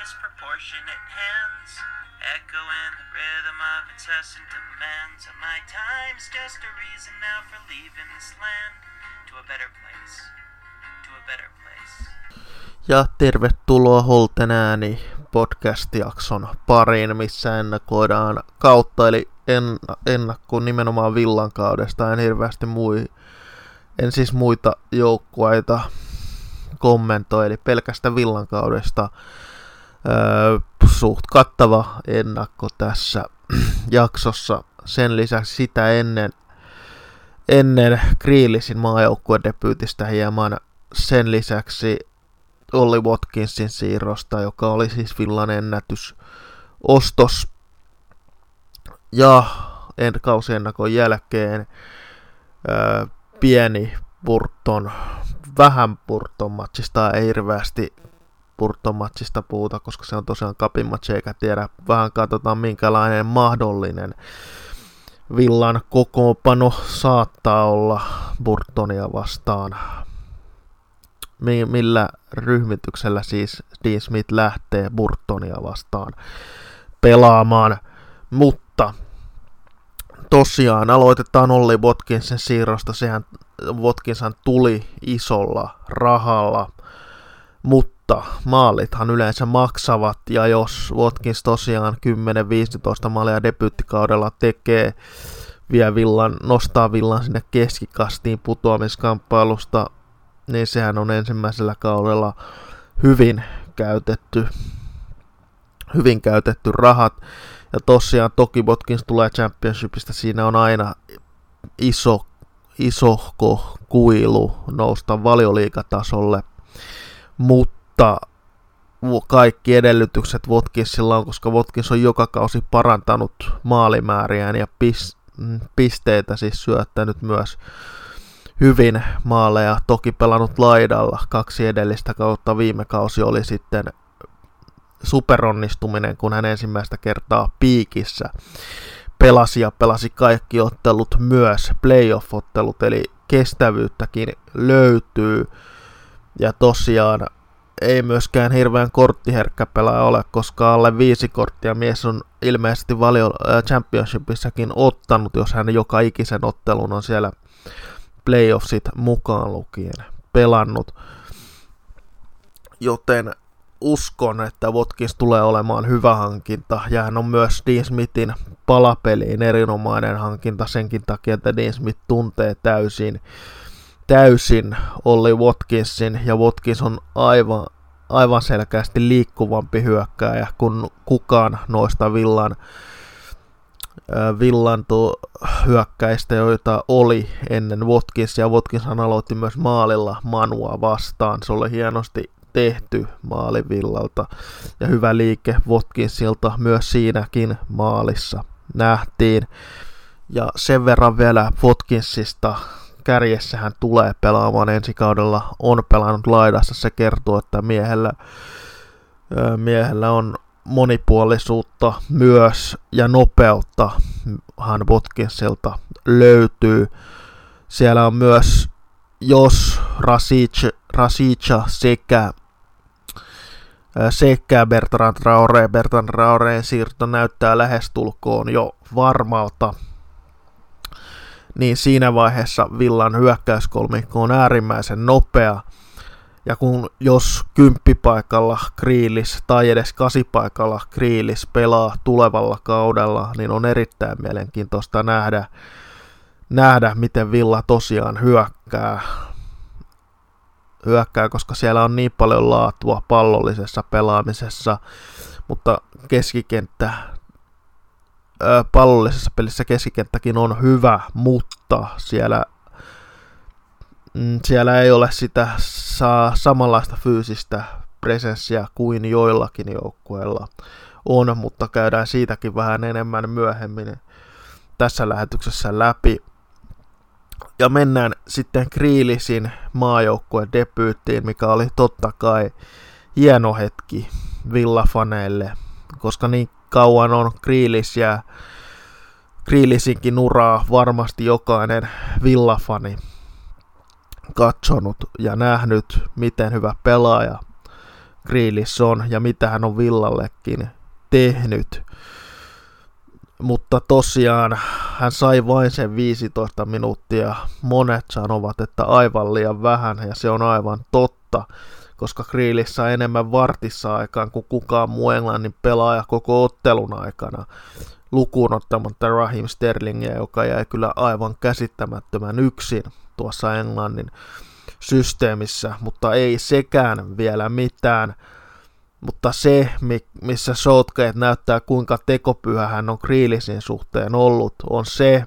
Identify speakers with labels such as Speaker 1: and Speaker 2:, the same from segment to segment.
Speaker 1: disproportionate hands, echoing the rhythm of incessant demands. And my time's just a reason now for leaving this land. To a better place, to a better place.
Speaker 2: Ja tervetuloa Holten ääni podcast-jakson pariin, missä ennakoidaan kautta, eli en, ennakko nimenomaan villan kaudesta, en hirveästi mui, en siis muita joukkueita kommentoi, eli pelkästä villan kaudesta suht kattava ennakko tässä jaksossa. Sen lisäksi sitä ennen, ennen Kriilisin maajoukkueen debyytistä hieman sen lisäksi Olli Watkinsin siirrosta, joka oli siis villan ennätys ostos. Ja en kausiennakon jälkeen öö, pieni Burton, vähän Burton matsista, ei hirveästi Burton matsista puhuta, koska se on tosiaan kapin matsi, eikä tiedä, vähän katsotaan minkälainen mahdollinen villan kokoonpano saattaa olla Burtonia vastaan. Millä ryhmityksellä siis Dean Smith lähtee Burtonia vastaan pelaamaan, mutta tosiaan aloitetaan Olli Watkinsin siirrosta. Sehän Watkinsan tuli isolla rahalla, mutta maalithan yleensä maksavat, ja jos Watkins tosiaan 10-15 maalia debyyttikaudella tekee, vie villan, nostaa villan sinne keskikastiin putoamiskamppailusta, niin sehän on ensimmäisellä kaudella hyvin käytetty, hyvin käytetty rahat. Ja tosiaan toki Watkins tulee championshipista, siinä on aina iso, isohko kuilu nousta valioliikatasolle, mutta kaikki edellytykset Watkinsilla on, koska Watkins on joka kausi parantanut maalimääriään ja pis, pisteitä siis syöttänyt myös hyvin maaleja, toki pelannut laidalla. Kaksi edellistä kautta, viime kausi oli sitten superonnistuminen, kun hän ensimmäistä kertaa piikissä pelasi ja pelasi kaikki ottelut, myös. Playoff-ottelut, eli kestävyyttäkin löytyy. Ja tosiaan ei myöskään hirveän korttiherkkä pelaaja ole, koska alle viisi korttia mies on ilmeisesti valio championshipissakin ottanut, jos hän joka ikisen ottelun on siellä playoffsit mukaan lukien pelannut. Joten uskon, että Watkins tulee olemaan hyvä hankinta, ja hän on myös Dean Smithin palapeliin erinomainen hankinta senkin takia, että Dean Smith tuntee täysin, täysin Olli Watkinsin, ja Watkins on aivan, aivan selkeästi liikkuvampi hyökkääjä kuin kukaan noista villan villan hyökkäistä, joita oli ennen Watkins, ja Watkins aloitti myös maalilla Manua vastaan. Se oli hienosti tehty maalivillalta ja hyvä liike Watkinsilta myös siinäkin maalissa nähtiin. Ja sen verran vielä Watkinsista kärjessä hän tulee pelaamaan ensi kaudella, on pelannut laidassa, se kertoo, että miehellä, miehellä on monipuolisuutta myös ja nopeutta hän Watkinsilta löytyy. Siellä on myös, jos Rasic, Rasica sekä sekä Bertrand Traore. Bertrand Traoreen siirto näyttää lähestulkoon jo varmalta. Niin siinä vaiheessa Villan hyökkäyskolmikko on äärimmäisen nopea. Ja kun jos kymppipaikalla Kriilis tai edes kasipaikalla Kriilis pelaa tulevalla kaudella, niin on erittäin mielenkiintoista nähdä, nähdä miten Villa tosiaan hyökkää hyökkää, koska siellä on niin paljon laatua pallollisessa pelaamisessa, mutta keskikenttä, pallollisessa pelissä keskikenttäkin on hyvä, mutta siellä, mm, siellä ei ole sitä saa samanlaista fyysistä presenssiä kuin joillakin joukkueilla on, mutta käydään siitäkin vähän enemmän myöhemmin tässä lähetyksessä läpi. Ja mennään sitten Kriilisin maajoukkueen debyyttiin, mikä oli totta kai hieno hetki villafaneille, koska niin kauan on Kriilis ja Kriilisinkin uraa varmasti jokainen villafani katsonut ja nähnyt, miten hyvä pelaaja Grealish on ja mitä hän on Villallekin tehnyt. Mutta tosiaan hän sai vain sen 15 minuuttia. Monet sanovat, että aivan liian vähän ja se on aivan totta, koska Grealish sai enemmän vartissa aikaan kuin kukaan muu Englannin pelaaja koko ottelun aikana lukuun ottamatta Raheem Sterlingia, joka jäi kyllä aivan käsittämättömän yksin tuossa Englannin systeemissä, mutta ei sekään vielä mitään. Mutta se, missä Southgate näyttää kuinka tekopyhä hän on Kriilisin suhteen ollut, on se,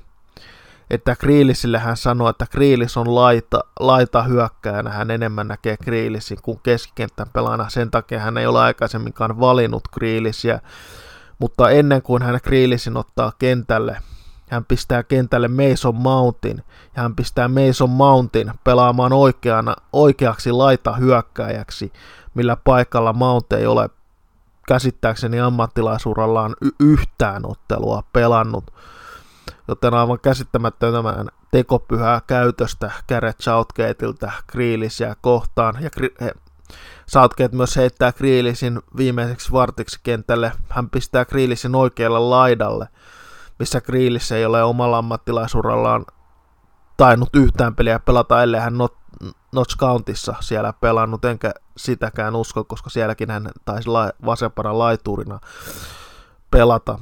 Speaker 2: että Kriilisille hän sanoo, että Kriilis on laita, laita hyökkäjänä, hän enemmän näkee Kriilisin kuin keskikentän pelana, sen takia hän ei ole aikaisemminkaan valinnut Kriilisiä, mutta ennen kuin hän Kriilisin ottaa kentälle, hän pistää kentälle Mason Mountin. Ja hän pistää Mason Mountin pelaamaan oikeana, oikeaksi laita hyökkääjäksi, millä paikalla Mount ei ole käsittääkseni ammattilaisurallaan y- yhtään ottelua pelannut. Joten aivan käsittämättömän tekopyhää käytöstä Gareth Southgateilta Grealishia kohtaan. Ja Southgate myös heittää Grealishin viimeiseksi vartiksi kentälle. Hän pistää Grealishin oikealle laidalle, missä Grealish ei ole omalla ammattilaisurallaan tainnut yhtään peliä pelata, ellei hän not, Notch Countissa siellä pelannut, enkä sitäkään usko, koska sielläkin hän taisi la, vasempana laiturina pelata.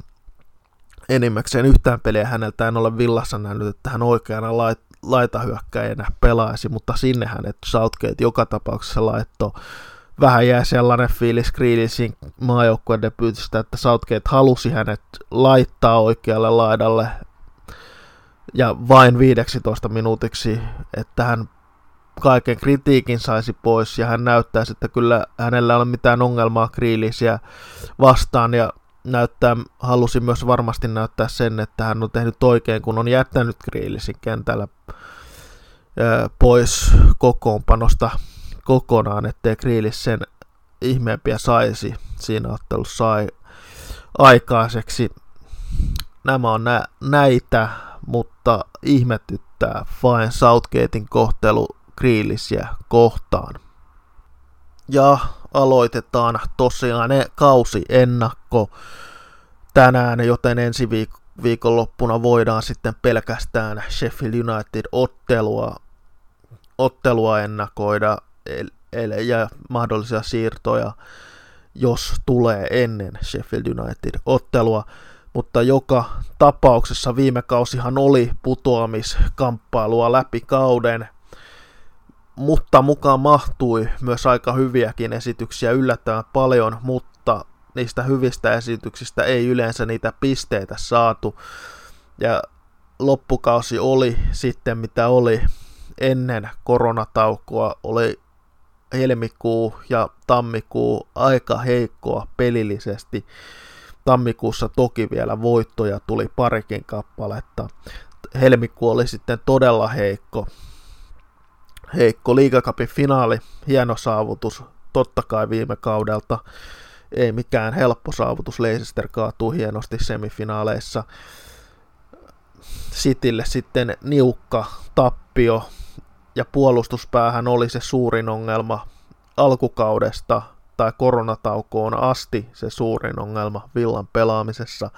Speaker 2: Enimmäkseen yhtään peliä häneltä. En ole villassa nähnyt, että hän oikeana lait, laitahyökkäjänä pelaisi, mutta sinne hänet Southgate joka tapauksessa laittoi. Vähän jäi sellainen fiilis Grealishin maajoukkueen debyytistä, että Southgate halusi hänet laittaa oikealle laidalle. Ja vain 15 minuutiksi, että hän kaiken kritiikin saisi pois ja hän näyttäisi, että kyllä hänellä ei ole mitään ongelmaa Grealishia vastaan. Ja näyttää, halusi myös varmasti näyttää sen, että hän on tehnyt oikein, kun on jättänyt Grealishin kentällä pois kokoonpanosta kokonaan, ettei Grealish sen ihmeempiä saisi siinä ottelussa sai aikaiseksi. Nämä on nä- näitä, mutta ihmetyttää Fine Southgatein kohtelu Grealishia kohtaan. Ja aloitetaan tosiaan ne kausi ennakko tänään, joten ensi viik- viikonloppuna voidaan sitten pelkästään Sheffield United-ottelua ottelua ennakoida ja mahdollisia siirtoja, jos tulee ennen Sheffield United-ottelua. Mutta joka tapauksessa viime kausihan oli putoamiskamppailua läpi kauden – mutta mukaan mahtui myös aika hyviäkin esityksiä yllättävän paljon, mutta niistä hyvistä esityksistä ei yleensä niitä pisteitä saatu. Ja loppukausi oli sitten mitä oli ennen koronataukoa, oli helmikuu ja tammikuu aika heikkoa pelillisesti. Tammikuussa toki vielä voittoja tuli parikin kappaletta. Helmikuu oli sitten todella heikko heikko liigakapin finaali, hieno saavutus, totta kai viime kaudelta. Ei mikään helppo saavutus, Leicester kaatuu hienosti semifinaaleissa. Sitille sitten niukka tappio ja puolustuspäähän oli se suurin ongelma alkukaudesta tai koronataukoon asti se suurin ongelma villan pelaamisessa.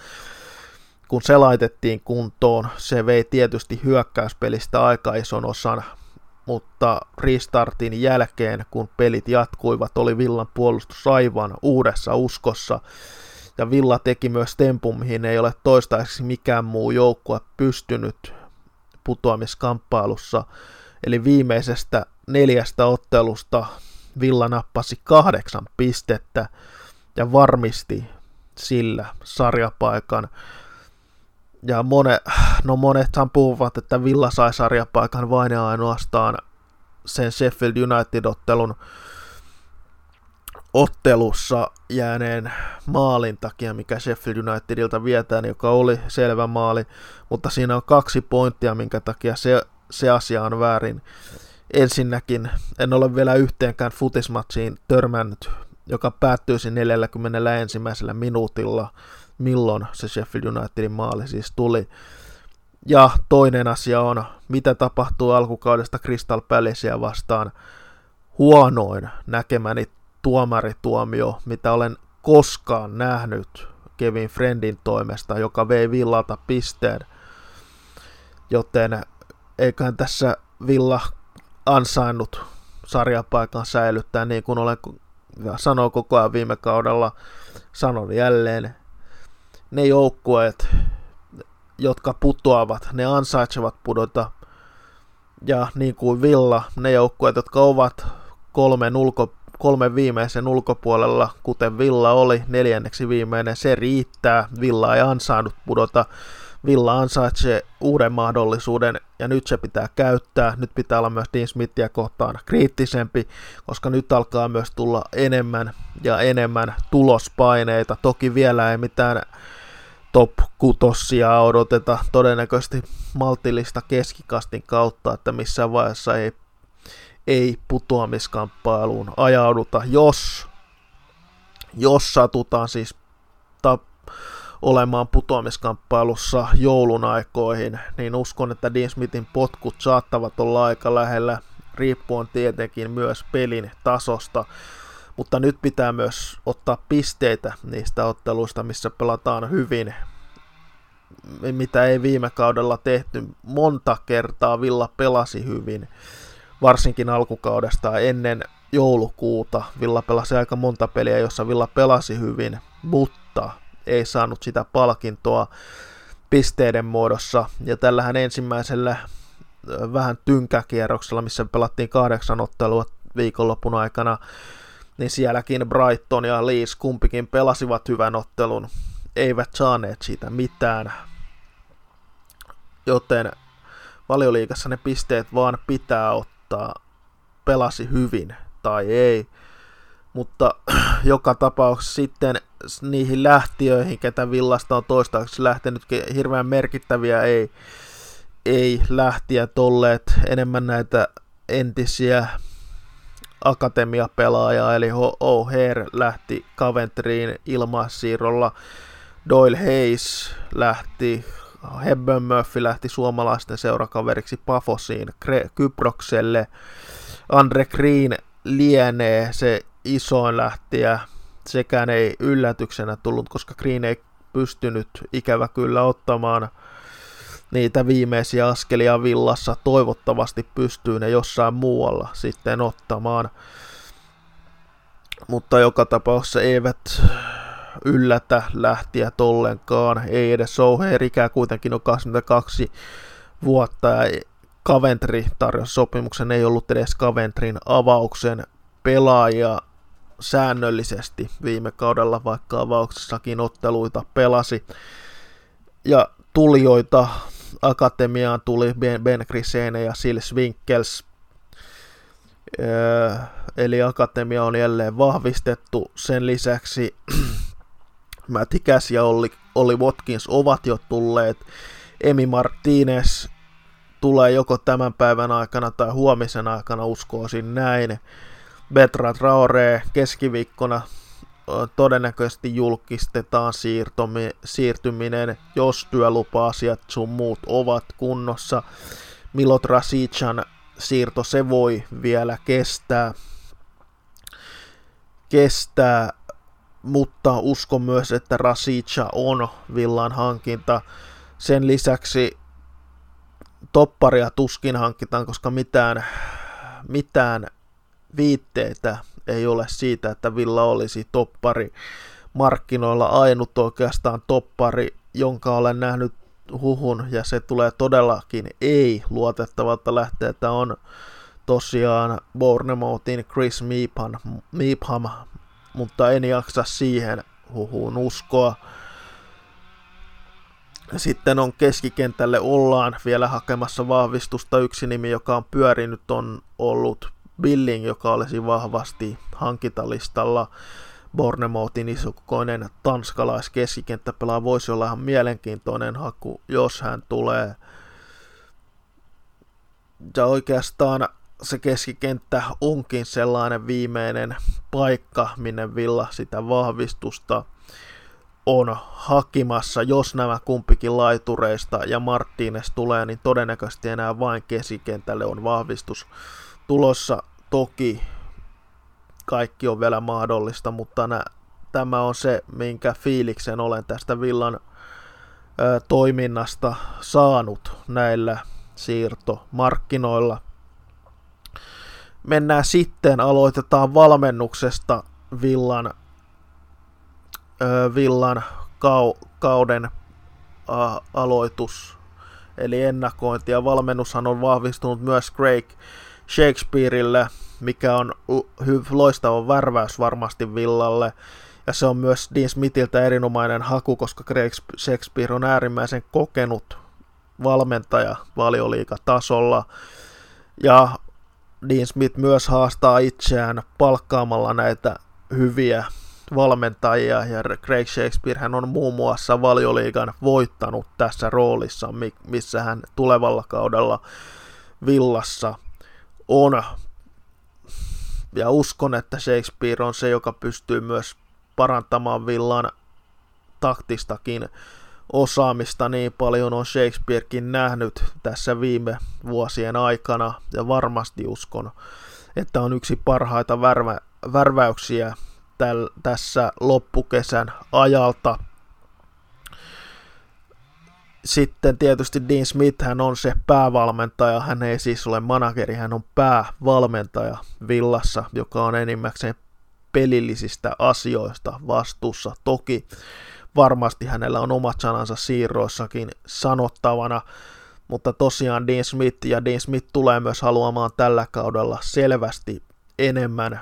Speaker 2: Kun se laitettiin kuntoon, se vei tietysti hyökkäyspelistä aika ison osan, mutta restartin jälkeen, kun pelit jatkuivat, oli Villan puolustus aivan uudessa uskossa. Ja Villa teki myös tempun, mihin ei ole toistaiseksi mikään muu joukkue pystynyt putoamiskamppailussa. Eli viimeisestä neljästä ottelusta Villa nappasi kahdeksan pistettä ja varmisti sillä sarjapaikan ja mone, no monethan puhuvat, että Villa sai sarjapaikan vain ja ainoastaan sen Sheffield United-ottelun ottelussa jääneen maalin takia, mikä Sheffield Unitedilta vietään, joka oli selvä maali, mutta siinä on kaksi pointtia, minkä takia se, se asia on väärin. Ensinnäkin en ole vielä yhteenkään futismatsiin törmännyt, joka päättyisi 41. minuutilla, milloin se Sheffield Unitedin maali siis tuli. Ja toinen asia on, mitä tapahtuu alkukaudesta Crystal Palacea vastaan. Huonoin näkemäni tuomarituomio, mitä olen koskaan nähnyt Kevin Friendin toimesta, joka vei Villalta pisteen. Joten eiköhän tässä Villa ansainnut sarjapaikan säilyttää, niin kuin olen sanoo koko ajan viime kaudella, sanon jälleen, ne joukkueet, jotka putoavat, ne ansaitsevat pudota. Ja niin kuin Villa, ne joukkueet, jotka ovat kolmen, ulko, kolmen viimeisen ulkopuolella, kuten Villa oli neljänneksi viimeinen, se riittää. Villa ei ansainnut pudota. Villa ansaitsee uuden mahdollisuuden ja nyt se pitää käyttää. Nyt pitää olla myös Dean Smithia kohtaan kriittisempi, koska nyt alkaa myös tulla enemmän ja enemmän tulospaineita. Toki vielä ei mitään top kutossia odoteta todennäköisesti maltillista keskikastin kautta, että missään vaiheessa ei, ei putoamiskamppailuun ajauduta, jos, jos satutaan siis ta, olemaan putoamiskamppailussa joulun aikoihin, niin uskon, että Dean Smithin potkut saattavat olla aika lähellä, riippuen tietenkin myös pelin tasosta, mutta nyt pitää myös ottaa pisteitä niistä otteluista, missä pelataan hyvin, mitä ei viime kaudella tehty. Monta kertaa Villa pelasi hyvin, varsinkin alkukaudesta ennen joulukuuta. Villa pelasi aika monta peliä, jossa Villa pelasi hyvin, mutta ei saanut sitä palkintoa pisteiden muodossa. Ja tällähän ensimmäisellä vähän tynkäkierroksella, missä pelattiin kahdeksan ottelua viikonlopun aikana, niin sielläkin Brighton ja Leeds kumpikin pelasivat hyvän ottelun, eivät saaneet siitä mitään. Joten valioliikassa ne pisteet vaan pitää ottaa, pelasi hyvin tai ei. Mutta joka tapauksessa sitten niihin lähtiöihin, ketä Villasta on toistaiseksi lähtenyt, hirveän merkittäviä ei, ei lähtiä olleet enemmän näitä entisiä akatemiapelaajaa, eli O'Hare lähti Coventryin ilmaissiirrolla, Doyle Hayes lähti, Hebben Murphy lähti suomalaisten seurakaveriksi Pafosiin, Kyprokselle, Andre Green lienee se isoin lähtiä, sekään ei yllätyksenä tullut, koska Green ei pystynyt ikävä kyllä ottamaan niitä viimeisiä askelia villassa. Toivottavasti pystyy ne jossain muualla sitten ottamaan. Mutta joka tapauksessa eivät yllätä lähtiä ollenkaan. Ei edes Souher, ikää kuitenkin on 22 vuotta ja Coventry tarjosi sopimuksen, ei ollut edes Coventryn avauksen pelaaja säännöllisesti viime kaudella, vaikka avauksessakin otteluita pelasi. Ja tulijoita akatemiaan tuli Ben, ben Grisene ja Sils Winkels. Öö, eli akatemia on jälleen vahvistettu. Sen lisäksi Matty Cass ja Olli, Olli Watkins ovat jo tulleet. Emi Martinez tulee joko tämän päivän aikana tai huomisen aikana, uskoisin näin. Betra Traore keskiviikkona todennäköisesti julkistetaan siirtomi, siirtyminen, jos työlupa-asiat sun muut ovat kunnossa. Milot Rasichan siirto se voi vielä kestää, kestää mutta uskon myös, että Rasicha on villan hankinta. Sen lisäksi topparia tuskin hankitaan, koska mitään, mitään viitteitä ei ole siitä, että Villa olisi toppari markkinoilla ainut oikeastaan toppari, jonka olen nähnyt huhun, ja se tulee todellakin ei luotettavalta lähteeltä on tosiaan Bournemouthin Chris Meepham, Meepham, mutta en jaksa siihen huhuun uskoa. Sitten on keskikentälle ollaan vielä hakemassa vahvistusta. Yksi nimi, joka on pyörinyt, on ollut Billing, joka olisi vahvasti hankintalistalla. Bornemouthin isokokoinen tanskalaiskeskenttäpelaaja voisi olla ihan mielenkiintoinen haku, jos hän tulee. Ja oikeastaan se keskikenttä onkin sellainen viimeinen paikka, minne Villa sitä vahvistusta on hakimassa. Jos nämä kumpikin laitureista ja Martínez tulee, niin todennäköisesti enää vain keskikentälle on vahvistus tulossa. Toki kaikki on vielä mahdollista, mutta nä, tämä on se, minkä fiiliksen olen tästä Villan ö, toiminnasta saanut näillä siirtomarkkinoilla. Mennään sitten, aloitetaan valmennuksesta Villan, ö, Villan kau, kauden a, aloitus, eli ennakointi. Ja valmennushan on vahvistunut myös Craig Shakespeareille, mikä on loistava värväys varmasti Villalle. Ja se on myös Dean Smithiltä erinomainen haku, koska Craig Shakespeare on äärimmäisen kokenut valmentaja valioliikatasolla. Ja Dean Smith myös haastaa itseään palkkaamalla näitä hyviä valmentajia, ja Craig Shakespeare hän on muun muassa valioliigan voittanut tässä roolissa, missä hän tulevalla kaudella villassa on. Ja uskon, että Shakespeare on se, joka pystyy myös parantamaan villan taktistakin osaamista niin paljon on Shakespearekin nähnyt tässä viime vuosien aikana ja varmasti uskon, että on yksi parhaita värvä, värväyksiä täl, tässä loppukesän ajalta. Sitten tietysti Dean Smith hän on se päävalmentaja, hän ei siis ole manageri, hän on päävalmentaja Villassa, joka on enimmäkseen pelillisistä asioista vastuussa. Toki varmasti hänellä on omat sanansa siirroissakin sanottavana, mutta tosiaan Dean Smith ja Dean Smith tulee myös haluamaan tällä kaudella selvästi enemmän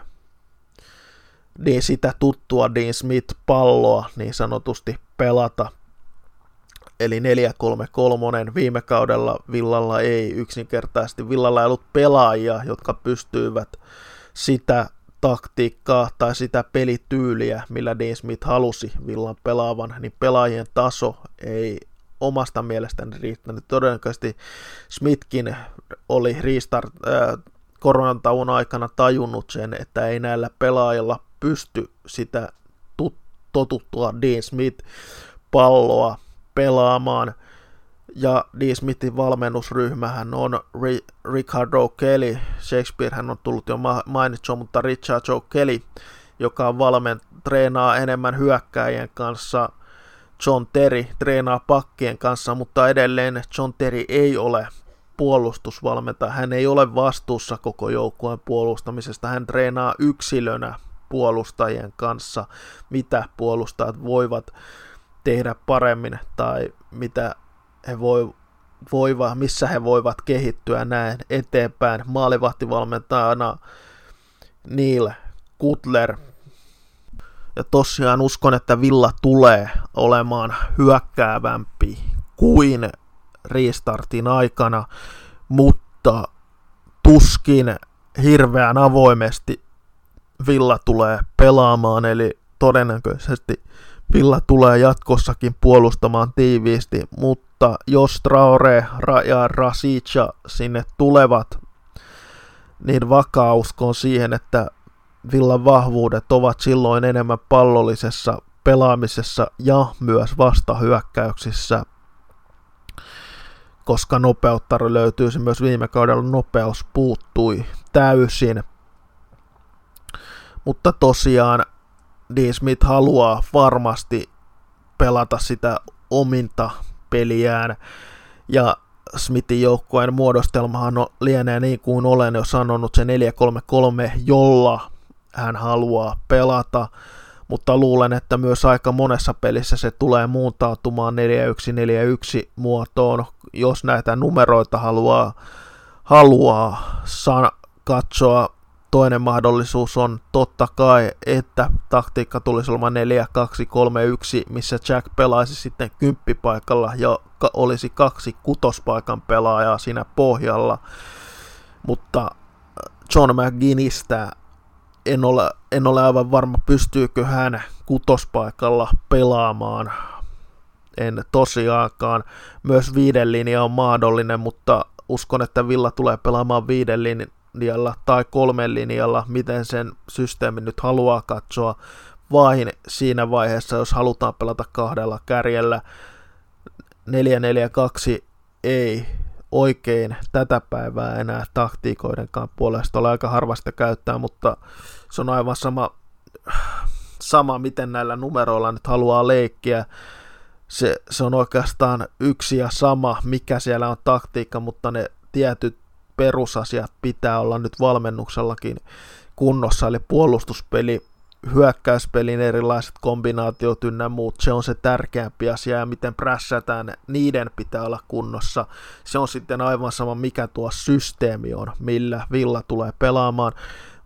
Speaker 2: niin sitä tuttua Dean Smith-palloa niin sanotusti pelata. Eli 4-3-3 viime kaudella Villalla ei yksinkertaisesti, Villalla ei ollut pelaajia, jotka pystyivät sitä taktiikkaa tai sitä pelityyliä, millä Dean Smith halusi Villan pelaavan, niin pelaajien taso ei omasta mielestäni riittänyt. Todennäköisesti Smithkin oli restart, äh, koronatauon aikana tajunnut sen, että ei näillä pelaajilla pysty sitä totuttua Dean Smith palloa pelaamaan. Ja Dean Smithin valmennusryhmähän on Ricardo Kelly, Shakespeare hän on tullut jo mainittua, mutta Richard Joe Kelly, joka valmen, treenaa enemmän hyökkäjien kanssa, John Terry treenaa pakkien kanssa, mutta edelleen John Terry ei ole puolustusvalmentaja. Hän ei ole vastuussa koko joukkueen puolustamisesta. Hän treenaa yksilönä puolustajien kanssa, mitä puolustajat voivat tehdä paremmin tai mitä he voi, voiva, missä he voivat kehittyä näin eteenpäin. Maalivahtivalmentajana Neil Kutler. Ja tosiaan uskon, että Villa tulee olemaan hyökkäävämpi kuin restartin aikana, mutta tuskin hirveän avoimesti Villa tulee pelaamaan, eli todennäköisesti Villa tulee jatkossakin puolustamaan tiiviisti, mutta jos Traore ja Rasica sinne tulevat, niin vakaa uskon siihen, että Villan vahvuudet ovat silloin enemmän pallollisessa pelaamisessa ja myös vastahyökkäyksissä, koska nopeutta löytyisi myös viime kaudella nopeus puuttui täysin. Mutta tosiaan Dean Smith haluaa varmasti pelata sitä ominta peliään. Ja Smithin joukkueen muodostelmahan on, lienee niin kuin olen jo sanonut, se 4-3-3, jolla hän haluaa pelata. Mutta luulen, että myös aika monessa pelissä se tulee muuntautumaan 4-1-4-1 muotoon, jos näitä numeroita haluaa, haluaa san- katsoa Toinen mahdollisuus on totta kai, että taktiikka tulisi olemaan 4-2-3-1, missä Jack pelaisi sitten kymppipaikalla ja olisi kaksi kutospaikan pelaajaa siinä pohjalla. Mutta äh, John McGinnistä en ole, en ole aivan varma, pystyykö hän kutospaikalla pelaamaan. En tosiaankaan. Myös viiden linja on mahdollinen, mutta uskon, että Villa tulee pelaamaan viiden linjan linjalla tai kolmen linjalla, miten sen systeemi nyt haluaa katsoa, vain siinä vaiheessa, jos halutaan pelata kahdella kärjellä. 442 ei oikein tätä päivää enää taktiikoidenkaan puolesta ole aika harvasta käyttää, mutta se on aivan sama, sama miten näillä numeroilla nyt haluaa leikkiä. Se, se on oikeastaan yksi ja sama, mikä siellä on taktiikka, mutta ne tietyt perusasiat pitää olla nyt valmennuksellakin kunnossa, eli puolustuspeli, hyökkäyspelin erilaiset kombinaatiot ynnä muut, se on se tärkeämpi asia ja miten prässätään, niiden pitää olla kunnossa. Se on sitten aivan sama mikä tuo systeemi on, millä Villa tulee pelaamaan,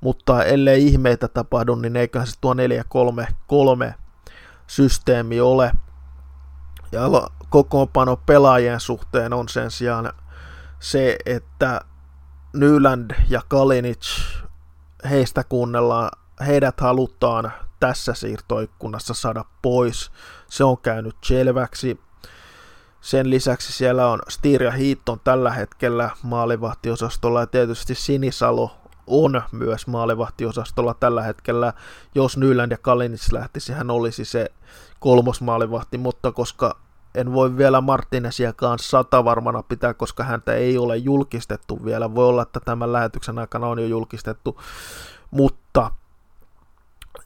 Speaker 2: mutta ellei ihmeitä tapahdu, niin eiköhän se tuo 4-3-3 systeemi ole. Ja kokoonpano pelaajien suhteen on sen sijaan se, että Nyland ja Kalinic, heistä kuunnellaan, heidät halutaan tässä siirtoikkunassa saada pois. Se on käynyt selväksi. Sen lisäksi siellä on Stier ja tällä hetkellä maalivahtiosastolla ja tietysti Sinisalo on myös maalivahtiosastolla tällä hetkellä. Jos Nyland ja Kalinic lähtisi, hän olisi se kolmosmaalivahti, mutta koska en voi vielä Martinesiakaan sata varmana pitää, koska häntä ei ole julkistettu vielä. Voi olla, että tämän lähetyksen aikana on jo julkistettu, mutta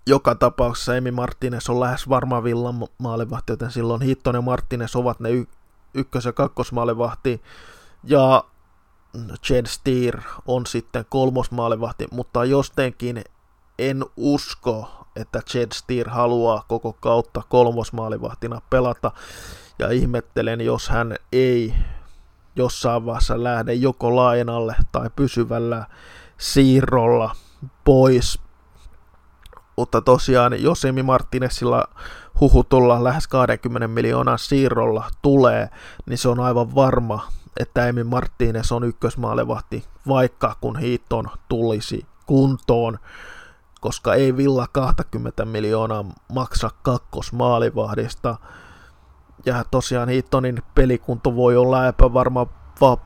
Speaker 2: joka tapauksessa Emi Martinez on lähes varma villan maalivahti, joten silloin Hitton ja Martinez ovat ne y- ykkös- ja kakkosmaalivahti, ja Jed Steer on sitten kolmosmaalivahti, mutta jostenkin en usko, että Jed Steer haluaa koko kautta kolmosmaalivahtina pelata, ja ihmettelen, jos hän ei jossain vaiheessa lähde joko lainalle tai pysyvällä siirrolla pois. Mutta tosiaan, jos Emi Martinezilla huhutulla lähes 20 miljoonan siirrolla tulee, niin se on aivan varma, että Emi Martinez on ykkösmaalevahti, vaikka kun Hiiton tulisi kuntoon, koska ei Villa 20 miljoonaa maksa kakkosmaalivahdista, ja tosiaan Hittonin pelikunto voi olla epävarma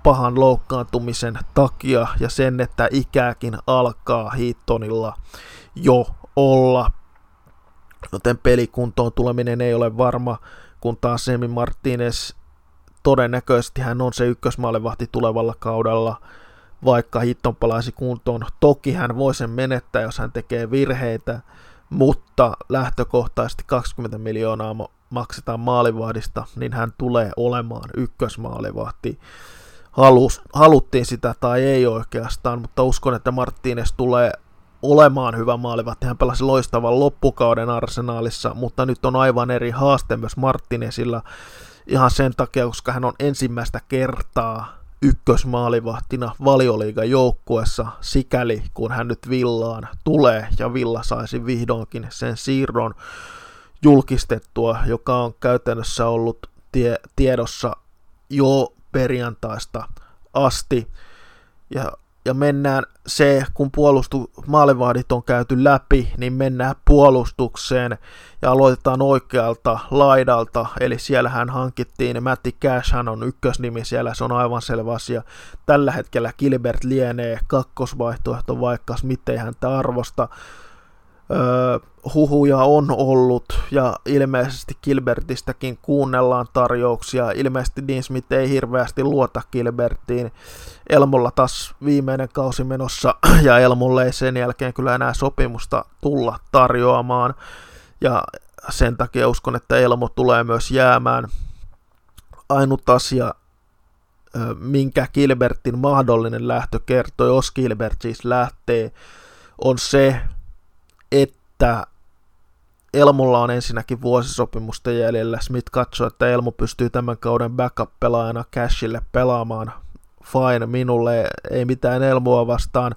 Speaker 2: pahan loukkaantumisen takia ja sen, että ikääkin alkaa Hittonilla jo olla. Joten pelikuntoon tuleminen ei ole varma, kun taas Semi Martinez todennäköisesti hän on se ykkösmaalevahti tulevalla kaudella, vaikka Hitton palaisi kuntoon. Toki hän voi sen menettää, jos hän tekee virheitä, mutta lähtökohtaisesti 20 miljoonaa maksetaan maalivahdista, niin hän tulee olemaan ykkösmaalivahti. Halus, haluttiin sitä tai ei oikeastaan, mutta uskon, että Martínez tulee olemaan hyvä maalivahti. Hän pelasi loistavan loppukauden arsenaalissa, mutta nyt on aivan eri haaste myös Martinezilla ihan sen takia, koska hän on ensimmäistä kertaa ykkösmaalivahtina valioliigan joukkuessa, sikäli kun hän nyt Villaan tulee ja Villa saisi vihdoinkin sen siirron julkistettua, joka on käytännössä ollut tie, tiedossa jo perjantaista asti. Ja, ja mennään se, kun puolustu, maalivahdit on käyty läpi, niin mennään puolustukseen ja aloitetaan oikealta laidalta, eli siellähän hankittiin, Matti Cash, hän on ykkösnimi siellä, se on aivan selvä asia. Tällä hetkellä Gilbert lienee kakkosvaihtoehto, vaikka Smith ei häntä arvosta öö, huhuja on ollut ja ilmeisesti Gilbertistäkin kuunnellaan tarjouksia. Ilmeisesti Dean Smith ei hirveästi luota Gilbertiin. Elmolla taas viimeinen kausi menossa ja Elmolle ei sen jälkeen kyllä enää sopimusta tulla tarjoamaan. Ja sen takia uskon, että Elmo tulee myös jäämään. Ainut asia, minkä Gilbertin mahdollinen lähtö kertoo, jos Gilbert siis lähtee, on se, että Elmulla on ensinnäkin vuosisopimusta jäljellä. Smith katsoo, että Elmu pystyy tämän kauden backup-pelaajana Cashille pelaamaan. Fine, minulle ei mitään Elmua vastaan.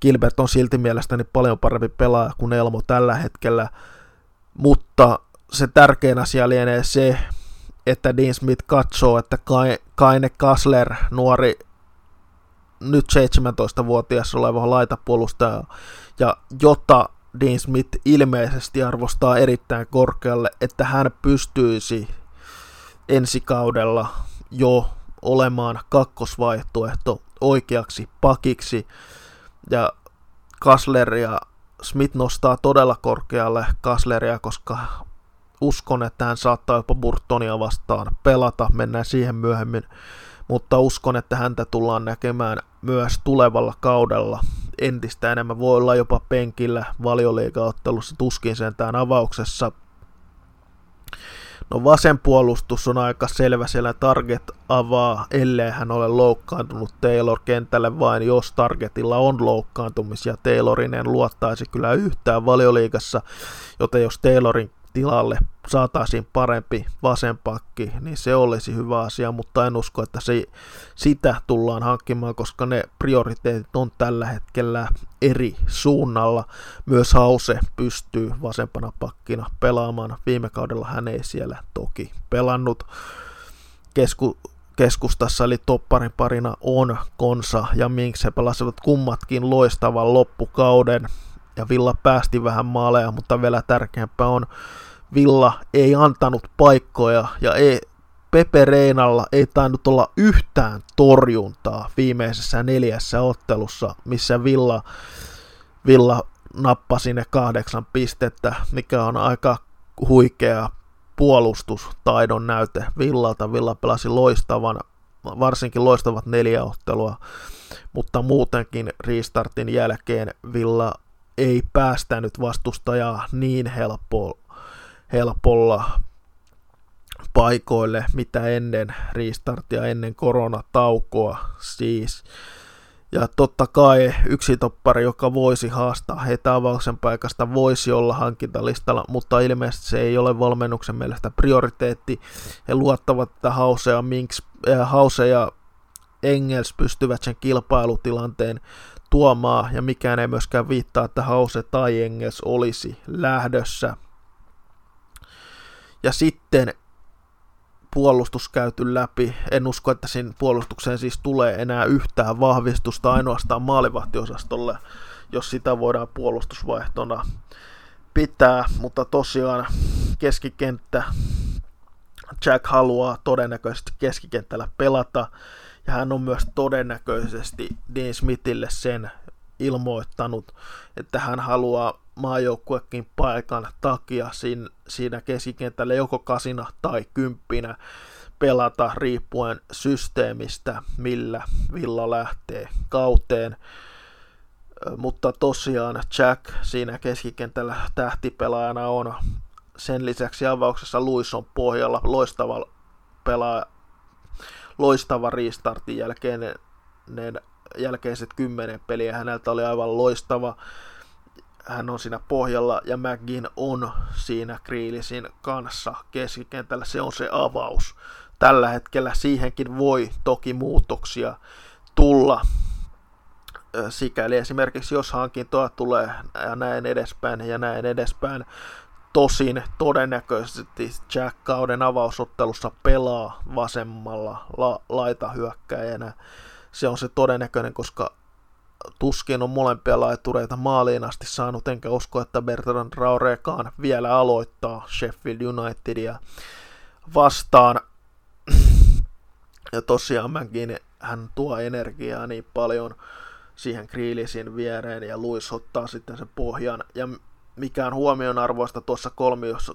Speaker 2: Gilbert on silti mielestäni paljon parempi pelaaja kuin Elmo tällä hetkellä. Mutta se tärkein asia lienee se, että Dean Smith katsoo, että Kaine Kasler, nuori nyt 17-vuotias oleva laitapuolustaja, ja jota Dean Smith ilmeisesti arvostaa erittäin korkealle, että hän pystyisi ensi kaudella jo olemaan kakkosvaihtoehto oikeaksi pakiksi. Ja Kasler ja Smith nostaa todella korkealle Kasleria, koska uskon, että hän saattaa jopa Burtonia vastaan pelata. Mennään siihen myöhemmin. Mutta uskon, että häntä tullaan näkemään myös tulevalla kaudella entistä enemmän. Voi olla jopa penkillä valioliigaottelussa, tuskin sentään avauksessa. No vasen puolustus on aika selvä, siellä Target avaa, ellei hän ole loukkaantunut Taylor kentälle vain, jos Targetilla on loukkaantumisia. Taylorinen luottaisi kyllä yhtään valioliigassa, joten jos Taylorin tilalle saataisiin parempi vasenpakki, niin se olisi hyvä asia, mutta en usko, että se, sitä tullaan hankkimaan, koska ne prioriteetit on tällä hetkellä eri suunnalla. Myös Hause pystyy vasempana pakkina pelaamaan. Viime kaudella hän ei siellä toki pelannut. Kesku, keskustassa eli topparin parina on Konsa ja Minks. He pelasivat kummatkin loistavan loppukauden ja Villa päästi vähän maaleja, mutta vielä tärkeämpää on, Villa ei antanut paikkoja ja ei, Pepe Reinalla ei tainnut olla yhtään torjuntaa viimeisessä neljässä ottelussa, missä Villa, Villa nappasi ne kahdeksan pistettä, mikä on aika huikea puolustustaidon näyte Villalta. Villa pelasi loistavan, varsinkin loistavat neljä ottelua, mutta muutenkin restartin jälkeen Villa ei päästänyt vastustajaa niin helppo, helpolla paikoille, mitä ennen restartia, ennen koronataukoa siis. Ja totta kai yksi toppari, joka voisi haastaa heitä avauksen paikasta, voisi olla hankintalistalla, mutta ilmeisesti se ei ole valmennuksen mielestä prioriteetti. He luottavat, että Hause ja, Minks, äh, Hause ja Engels pystyvät sen kilpailutilanteen tuomaan, ja mikään ei myöskään viittaa, että Hause tai Engels olisi lähdössä. Ja sitten puolustus käyty läpi. En usko, että siinä puolustukseen siis tulee enää yhtään vahvistusta ainoastaan maalivahtiosastolle, jos sitä voidaan puolustusvaihtona pitää, mutta tosiaan keskikenttä Jack haluaa todennäköisesti keskikentällä pelata, ja hän on myös todennäköisesti Dean Smithille sen ilmoittanut, että hän haluaa maajoukkuekin paikan takia siinä, siinä keskikentällä joko kasina tai kymppinä pelata riippuen systeemistä, millä Villa lähtee kauteen. Mutta tosiaan Jack siinä keskikentällä tähtipelaajana on. Sen lisäksi avauksessa Luis on pohjalla loistava pelaaja, loistava restartin jälkeen ne jälkeiset kymmenen peliä. Häneltä oli aivan loistava hän on siinä pohjalla ja McGinn on siinä Kriilisin kanssa keskikentällä. Se on se avaus. Tällä hetkellä siihenkin voi toki muutoksia tulla. Sikäli esimerkiksi jos hankintoa tulee ja näin edespäin ja näin edespäin. Tosin todennäköisesti Jack kauden avausottelussa pelaa vasemmalla la- laitahyökkäjänä. Se on se todennäköinen, koska tuskin on molempia laitureita maaliin asti saanut, enkä usko, että Bertrand Raurekaan vielä aloittaa Sheffield Unitedia vastaan. Ja tosiaan mäkin hän tuo energiaa niin paljon siihen Kriilisin viereen ja Luis ottaa sitten sen pohjan. Ja mikään huomionarvoista tuossa kolmiossa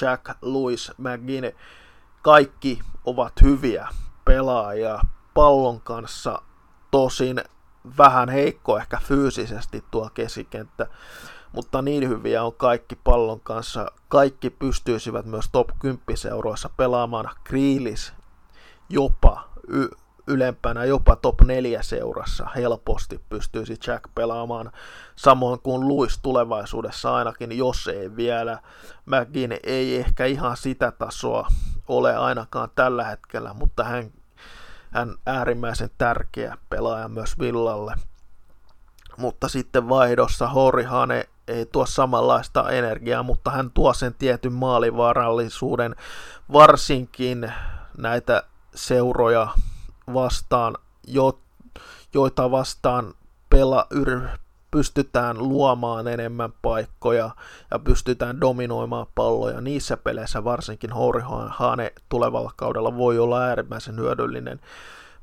Speaker 2: Jack, Luis, McGinn, kaikki ovat hyviä pelaajia pallon kanssa. Tosin vähän heikko ehkä fyysisesti tuo kesikenttä, mutta niin hyviä on kaikki pallon kanssa. Kaikki pystyisivät myös top 10 seuroissa pelaamaan Kriilis jopa y- ylempänä, jopa top 4 seurassa helposti pystyisi Jack pelaamaan, samoin kuin Luis tulevaisuudessa ainakin, jos ei vielä. Mäkin ei ehkä ihan sitä tasoa ole ainakaan tällä hetkellä, mutta hän hän äärimmäisen tärkeä pelaaja myös Villalle. Mutta sitten vaihdossa Horihane ei tuo samanlaista energiaa, mutta hän tuo sen tietyn maalivarallisuuden, varsinkin näitä seuroja vastaan, jo, joita vastaan pela, yr, pystytään luomaan enemmän paikkoja ja pystytään dominoimaan palloja. Niissä peleissä varsinkin Hane tulevalla kaudella voi olla äärimmäisen hyödyllinen,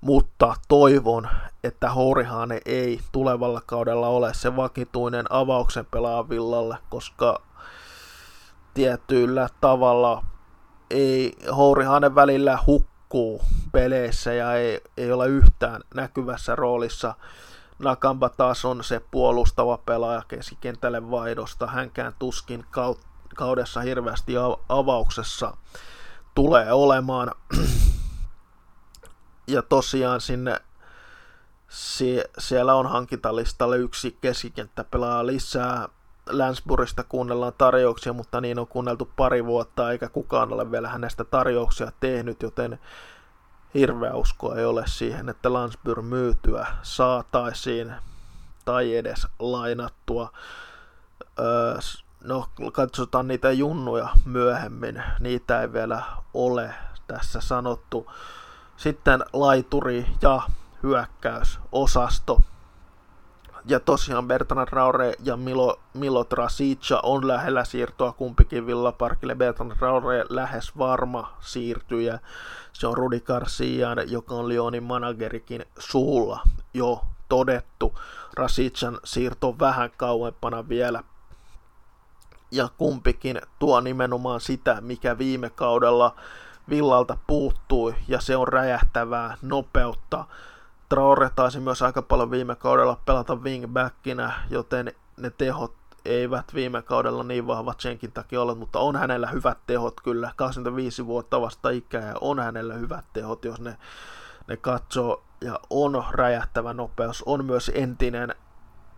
Speaker 2: mutta toivon, että Horihane ei tulevalla kaudella ole se vakituinen avauksen pelaavillalle, koska tietyllä tavalla ei Hourihane välillä hukkaa nukkuu peleissä ja ei, ei ole yhtään näkyvässä roolissa. Nakamba taas on se puolustava pelaaja keskikentälle vaihdosta. Hänkään tuskin kaudessa hirveästi avauksessa tulee olemaan. Ja tosiaan sinne sie, siellä on hankintalistalle yksi keskikenttäpelaaja lisää. Länsburista kuunnellaan tarjouksia, mutta niin on kuunneltu pari vuotta, eikä kukaan ole vielä hänestä tarjouksia tehnyt, joten hirveä usko ei ole siihen, että Landsburg myytyä saataisiin tai edes lainattua. No, katsotaan niitä junnuja myöhemmin, niitä ei vielä ole tässä sanottu. Sitten laituri ja hyökkäysosasto. Ja tosiaan Bertrand Raure ja Milo, Milo Trasica on lähellä siirtoa kumpikin Villaparkille. Bertrand Raure lähes varma siirtyjä. Se on Rudi Garcian, joka on Lyonin managerikin suulla jo todettu. Rasican siirto vähän kauempana vielä. Ja kumpikin tuo nimenomaan sitä, mikä viime kaudella Villalta puuttui, ja se on räjähtävää nopeutta. Traore taisi myös aika paljon viime kaudella pelata wingbackinä, joten ne tehot eivät viime kaudella niin vahvat senkin takia ole, mutta on hänellä hyvät tehot kyllä. 25 vuotta vasta ikää ja on hänellä hyvät tehot, jos ne, ne katsoo. Ja on räjähtävä nopeus. On myös entinen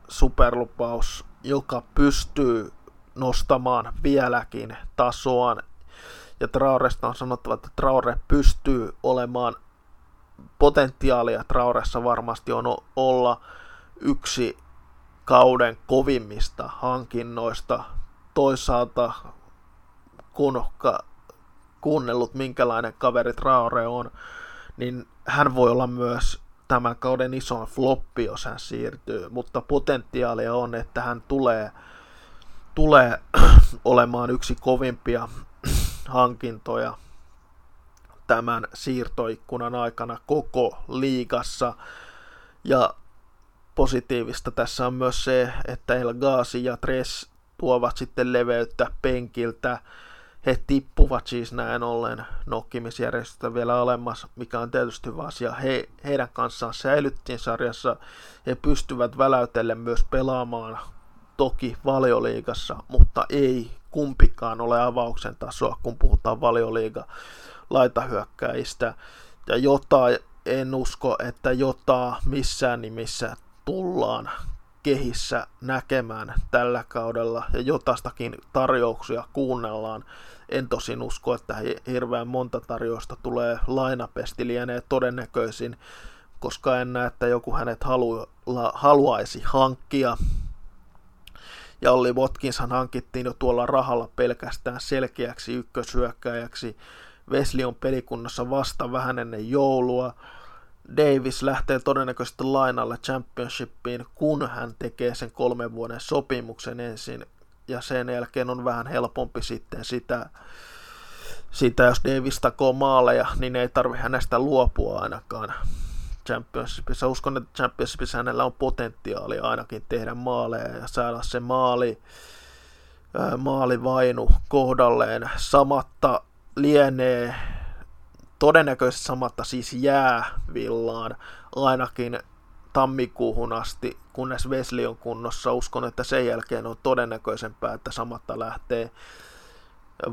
Speaker 2: superlupaus, joka pystyy nostamaan vieläkin tasoaan. Ja Traoresta on sanottava, että Traore pystyy olemaan potentiaalia Traoressa varmasti on olla yksi kauden kovimmista hankinnoista. Toisaalta kun kuunnellut minkälainen kaveri Traore on, niin hän voi olla myös tämän kauden iso floppi, jos hän siirtyy, mutta potentiaalia on, että hän tulee, tulee olemaan yksi kovimpia hankintoja tämän siirtoikkunan aikana koko liigassa. Ja positiivista tässä on myös se, että El Ghazi ja Tres tuovat sitten leveyttä penkiltä. He tippuvat siis näin ollen nokkimisjärjestöstä vielä alemmas, mikä on tietysti hyvä asia. He, heidän kanssaan säilyttiin sarjassa. He pystyvät väläytellen myös pelaamaan toki valioliigassa, mutta ei kumpikaan ole avauksen tasoa, kun puhutaan valioliiga laitahyökkäistä. Ja jota en usko, että jota missään nimissä tullaan kehissä näkemään tällä kaudella ja jotastakin tarjouksia kuunnellaan. En tosin usko, että hirveän monta tarjousta tulee lainapesti lienee todennäköisin, koska en näe, että joku hänet halu, haluaisi hankkia. Ja Olli Watkinshan hankittiin jo tuolla rahalla pelkästään selkeäksi ykkösyökkäjäksi Wesley on pelikunnassa vasta vähän ennen joulua. Davis lähtee todennäköisesti lainalle championshipiin, kun hän tekee sen kolmen vuoden sopimuksen ensin. Ja sen jälkeen on vähän helpompi sitten sitä, sitä jos Davis takoo maaleja, niin ei tarvi hänestä luopua ainakaan. Championshipissa. Uskon, että Championshipissa hänellä on potentiaalia ainakin tehdä maaleja ja saada se maali, maalivainu kohdalleen. Samatta lienee todennäköisesti samatta siis jää villaan ainakin tammikuuhun asti, kunnes Wesley on kunnossa. Uskon, että sen jälkeen on todennäköisempää, että samatta lähtee,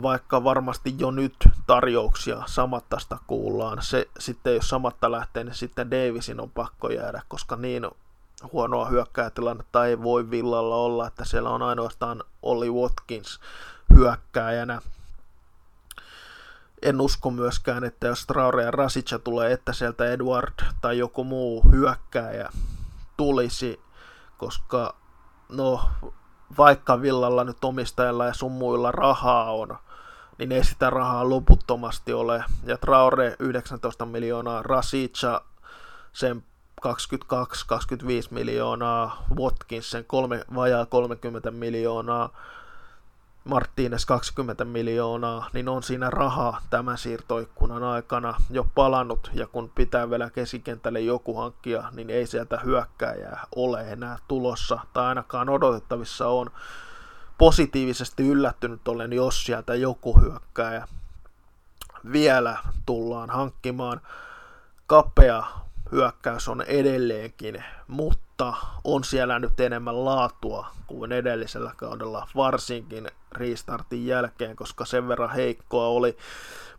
Speaker 2: vaikka varmasti jo nyt tarjouksia samattasta kuullaan. Se, sitten jos samatta lähtee, niin sitten Davisin on pakko jäädä, koska niin huonoa hyökkäätilannetta ei voi villalla olla, että siellä on ainoastaan Olli Watkins hyökkääjänä en usko myöskään, että jos Traore ja Rasica tulee, että sieltä Edward tai joku muu hyökkääjä tulisi, koska no vaikka Villalla nyt omistajalla ja sun muilla rahaa on, niin ei sitä rahaa loputtomasti ole. Ja Traore 19 miljoonaa, Rasica sen 22-25 miljoonaa, Watkins sen kolme, vajaa 30 miljoonaa, Martínez 20 miljoonaa, niin on siinä rahaa tämän siirtoikkunan aikana jo palannut, ja kun pitää vielä keskikentälle joku hankkia, niin ei sieltä hyökkääjää ole enää tulossa, tai ainakaan odotettavissa on. Positiivisesti yllättynyt olen, jos sieltä joku hyökkääjä vielä tullaan hankkimaan. Kapea hyökkäys on edelleenkin, mutta on siellä nyt enemmän laatua kuin edellisellä kaudella, varsinkin restartin jälkeen, koska sen verran heikkoa oli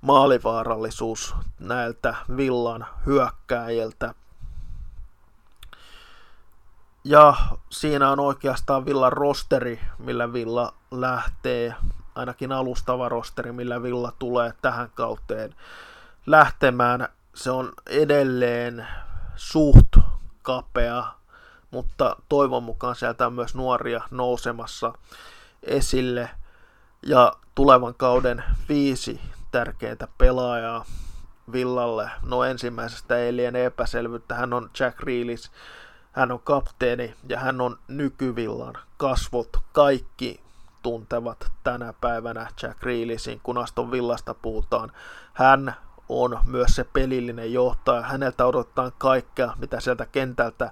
Speaker 2: maalivaarallisuus näiltä Villan hyökkääjiltä. Ja siinä on oikeastaan Villan rosteri, millä Villa lähtee, ainakin alustava rosteri, millä Villa tulee tähän kauteen lähtemään. Se on edelleen suht kapea, mutta toivon mukaan sieltä on myös nuoria nousemassa esille. Ja tulevan kauden viisi tärkeintä pelaajaa Villalle. No ensimmäisestä ei liene epäselvyyttä. Hän on Jack Reelis, hän on kapteeni ja hän on nykyvillan kasvot. Kaikki tuntevat tänä päivänä Jack Reelisin, kun Aston Villasta puhutaan. Hän on myös se pelillinen johtaja. Häneltä odotetaan kaikkea, mitä sieltä kentältä,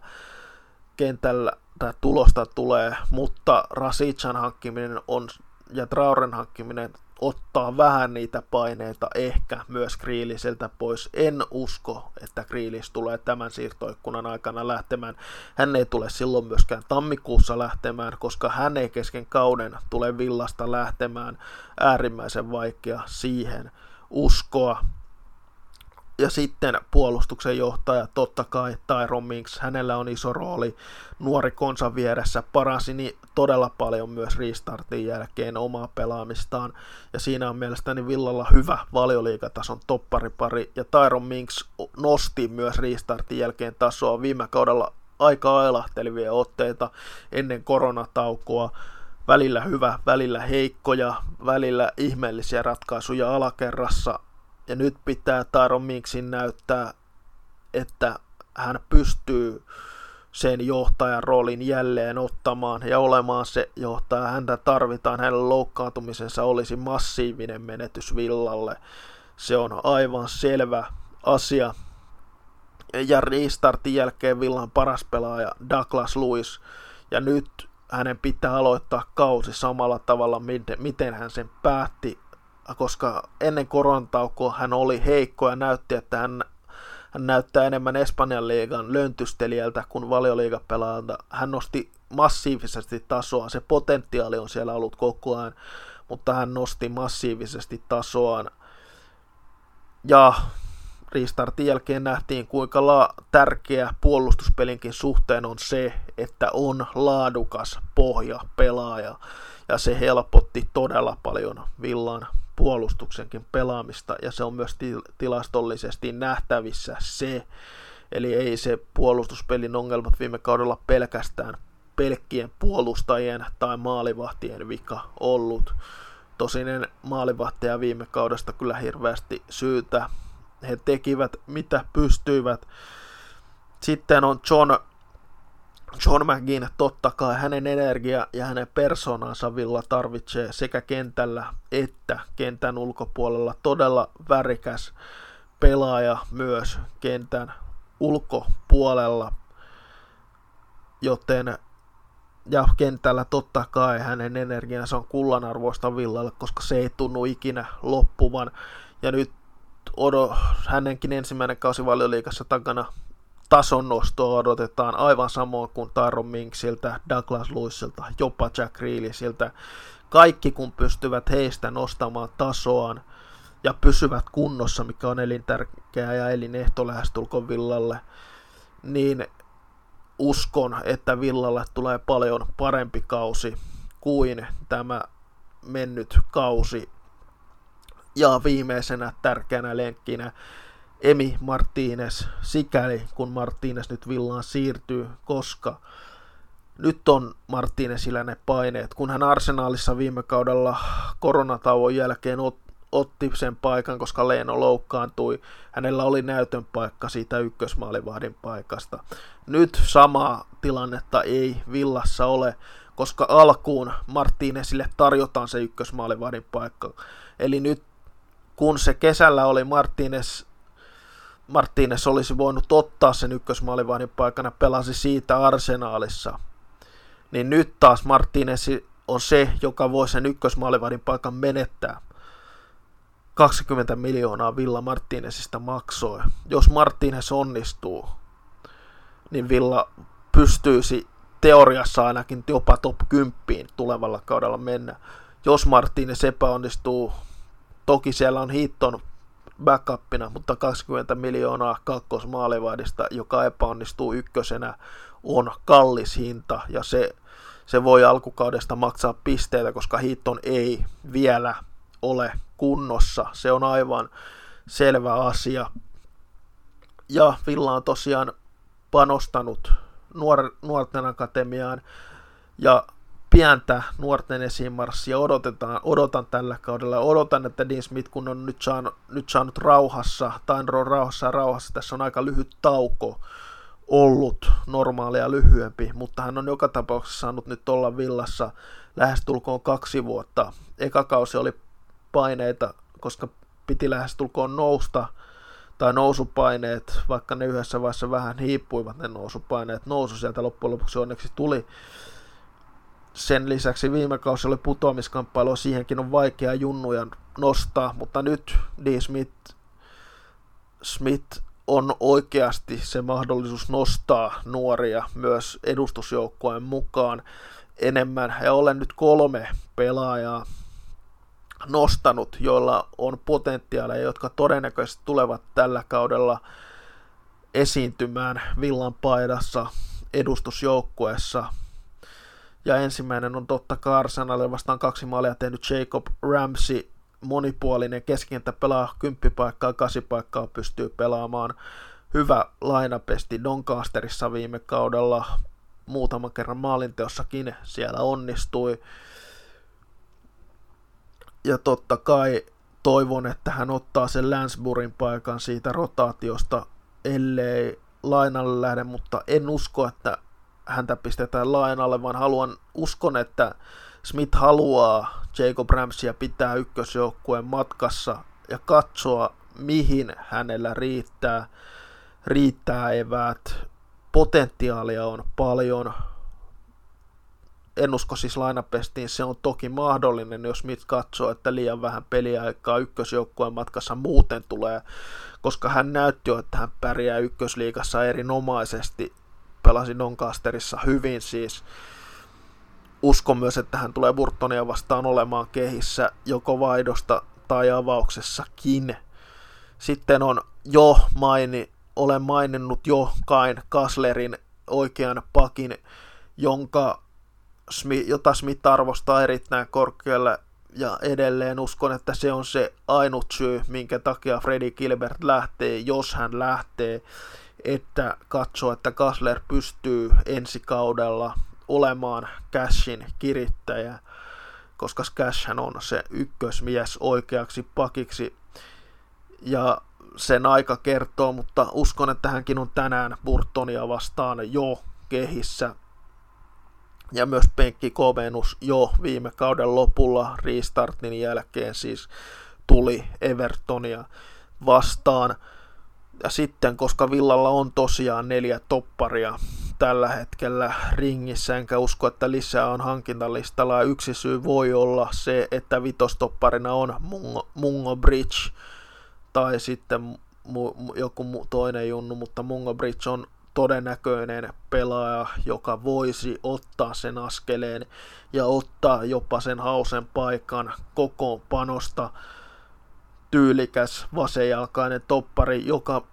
Speaker 2: kentällä tai tulosta tulee, mutta Rasichan hankkiminen on ja Trauren hankkiminen ottaa vähän niitä paineita ehkä myös Kriiliseltä pois. En usko, että Kriilis tulee tämän siirtoikkunan aikana lähtemään. Hän ei tule silloin myöskään tammikuussa lähtemään, koska hän ei kesken kauden tule villasta lähtemään. Äärimmäisen vaikea siihen uskoa. Ja sitten puolustuksen johtaja, totta kai Tyron Minks, hänellä on iso rooli nuori konsa vieressä, paransi niin todella paljon myös restartin jälkeen omaa pelaamistaan. Ja siinä on mielestäni Villalla hyvä valioliikatason topparipari, ja Tyron Minks nosti myös restartin jälkeen tasoa. Viime kaudella aika ailahtelivia otteita ennen koronataukoa. Välillä hyvä, välillä heikkoja, välillä ihmeellisiä ratkaisuja alakerrassa, ja nyt pitää Taro Minksin näyttää, että hän pystyy sen johtajan roolin jälleen ottamaan ja olemaan se johtaja. Häntä tarvitaan, hänen loukkaantumisensa olisi massiivinen menetys Villalle. Se on aivan selvä asia. Ja restartin jälkeen Villan paras pelaaja Douglas Lewis. Ja nyt hänen pitää aloittaa kausi samalla tavalla, miten hän sen päätti koska ennen koronataukoa hän oli heikko ja näytti, että hän, hän näyttää enemmän Espanjan liigan löntystelijältä kuin valioliigapelaajalta. Hän nosti massiivisesti tasoa, se potentiaali on siellä ollut koko ajan, mutta hän nosti massiivisesti tasoaan. Ja restartin jälkeen nähtiin, kuinka la- tärkeä puolustuspelinkin suhteen on se, että on laadukas pohja pelaaja. Ja se helpotti todella paljon Villan puolustuksenkin pelaamista, ja se on myös tilastollisesti nähtävissä se, eli ei se puolustuspelin ongelmat viime kaudella pelkästään pelkkien puolustajien tai maalivahtien vika ollut. Tosinen maalivahtia viime kaudesta kyllä hirveästi syytä. He tekivät mitä pystyivät. Sitten on John John McGinn totta kai hänen energia ja hänen persoonansa Villa tarvitsee sekä kentällä että kentän ulkopuolella todella värikäs pelaaja myös kentän ulkopuolella, joten ja kentällä totta kai hänen energiansa on kullanarvoista Villalle, koska se ei tunnu ikinä loppuvan. Ja nyt odo, hänenkin ensimmäinen kausi valioliikassa takana tason nostoa odotetaan aivan samoin kuin Tyron Minksiltä, Douglas Lewisilta, jopa Jack Reelisiltä. Kaikki kun pystyvät heistä nostamaan tasoaan ja pysyvät kunnossa, mikä on elintärkeää ja elinehto lähestulkoon Villalle, niin uskon, että Villalle tulee paljon parempi kausi kuin tämä mennyt kausi. Ja viimeisenä tärkeänä lenkkinä Emi Martínez, sikäli kun Martínez nyt Villaan siirtyy, koska nyt on Martínezillä ne paineet. Kun hän Arsenaalissa viime kaudella koronatauon jälkeen ot- otti sen paikan, koska Leeno loukkaantui, hänellä oli näytön paikka siitä ykkösmaalivahdin paikasta. Nyt samaa tilannetta ei Villassa ole, koska alkuun Martínezille tarjotaan se ykkösmaalivahdin paikka. Eli nyt kun se kesällä oli Martínez Martínez olisi voinut ottaa sen ykkösmaalivahdin paikana, pelasi siitä arsenaalissa. Niin nyt taas Martínez on se, joka voi sen ykkösmaalivahdin paikan menettää. 20 miljoonaa Villa Martinezista maksoi. Jos Martinez onnistuu, niin Villa pystyisi teoriassa ainakin jopa top 10 tulevalla kaudella mennä. Jos Martinez epäonnistuu, toki siellä on Hitton backupina, mutta 20 miljoonaa kakkosmaalivahdista, joka epäonnistuu ykkösenä, on kallis hinta ja se, se voi alkukaudesta maksaa pisteitä, koska Hitton ei vielä ole kunnossa. Se on aivan selvä asia. Ja Villa on tosiaan panostanut nuor, nuorten akatemiaan ja pientä nuorten esimarssia odotetaan, odotan tällä kaudella. Odotan, että Dean Smith, kun on nyt saanut, nyt saanut rauhassa, tai on rauhassa ja rauhassa, tässä on aika lyhyt tauko ollut, normaalia lyhyempi, mutta hän on joka tapauksessa saanut nyt olla villassa lähestulkoon kaksi vuotta. Eka kausi oli paineita, koska piti lähestulkoon nousta, tai nousupaineet, vaikka ne yhdessä vaiheessa vähän hiippuivat ne nousupaineet, nousu sieltä loppujen lopuksi onneksi tuli. Sen lisäksi viime kausi oli putoamiskamppailu, siihenkin on vaikea junnuja nostaa, mutta nyt D. Smith, Smith on oikeasti se mahdollisuus nostaa nuoria myös edustusjoukkojen mukaan enemmän. Ja olen nyt kolme pelaajaa nostanut, joilla on potentiaalia, jotka todennäköisesti tulevat tällä kaudella esiintymään villan paidassa edustusjoukkueessa. Ja ensimmäinen on totta kai Arsenalille vastaan kaksi maalia tehnyt Jacob Ramsey, monipuolinen keskikentä pelaa kymppipaikkaa, kasipaikkaa pystyy pelaamaan. Hyvä lainapesti Doncasterissa viime kaudella, muutaman kerran maalinteossakin siellä onnistui. Ja totta kai toivon, että hän ottaa sen Lansburin paikan siitä rotaatiosta, ellei lainalle lähde, mutta en usko, että häntä pistetään lainalle, vaan haluan, uskon, että Smith haluaa Jacob Ramsia pitää ykkösjoukkueen matkassa ja katsoa, mihin hänellä riittää, riittää eväät. Potentiaalia on paljon, en usko siis lainapestiin, se on toki mahdollinen, jos mit katsoo, että liian vähän peliaikaa ykkösjoukkueen matkassa muuten tulee, koska hän näytti jo, että hän pärjää ykkösliigassa erinomaisesti, pelasi Doncasterissa hyvin siis. Uskon myös, että hän tulee Burtonia vastaan olemaan kehissä joko vaihdosta tai avauksessakin. Sitten on jo maini, olen maininnut jo Kain Kaslerin oikean pakin, jonka jota Smith arvostaa erittäin korkealle ja edelleen uskon, että se on se ainut syy, minkä takia Freddy Gilbert lähtee, jos hän lähtee, että katsoo, että Kasler pystyy ensi kaudella olemaan Cashin kirittäjä, koska Cash on se ykkösmies oikeaksi pakiksi ja sen aika kertoo, mutta uskon, että hänkin on tänään Burtonia vastaan jo kehissä ja myös penkkikovennus jo viime kauden lopulla restartin jälkeen siis tuli Evertonia vastaan. Ja sitten, koska Villalla on tosiaan neljä topparia tällä hetkellä ringissä, enkä usko, että lisää on hankintalistalla, yksi syy voi olla se, että vitostopparina on Mungo, Mungo Bridge, tai sitten mu, joku toinen junnu, mutta Mungo Bridge on todennäköinen pelaaja, joka voisi ottaa sen askeleen ja ottaa jopa sen hausen paikan kokoonpanosta tyylikäs vasenjalkainen toppari, joka,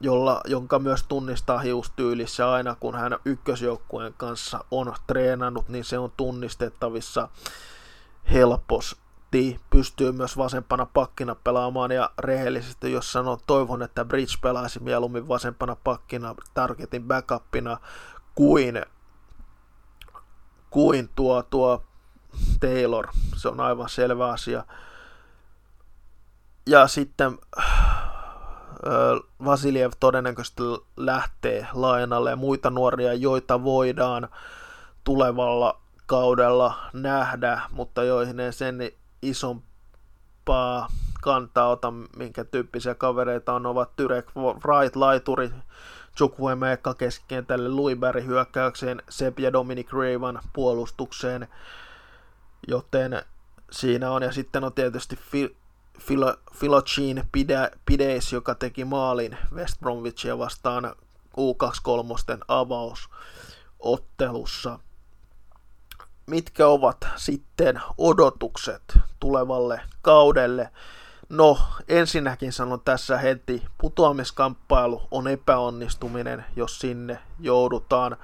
Speaker 2: jolla, jonka myös tunnistaa hiustyylissä aina kun hän ykkösjoukkueen kanssa on treenannut, niin se on tunnistettavissa helpos City pystyy myös vasempana pakkina pelaamaan ja rehellisesti jos sanoo, toivon, että Bridge pelaisi mieluummin vasempana pakkina targetin backupina kuin, kuin tuo, tuo Taylor. Se on aivan selvä asia. Ja sitten Vasiljev todennäköisesti lähtee lainalle ja muita nuoria, joita voidaan tulevalla kaudella nähdä, mutta joihin en sen isompaa kantaa ota, minkä tyyppisiä kavereita on, ovat Tyrek Wright, laituri, Chukwuemeka keskikentälle, Luiberg hyökkäykseen, Sepp ja Dominic Raven puolustukseen, joten siinä on, ja sitten on tietysti Philogene Pide, Pideis, joka teki maalin West Bromwichia vastaan U23 avausottelussa. Mitkä ovat sitten odotukset tulevalle kaudelle? No, ensinnäkin sanon tässä heti, putoamiskamppailu on epäonnistuminen, jos sinne joudutaan.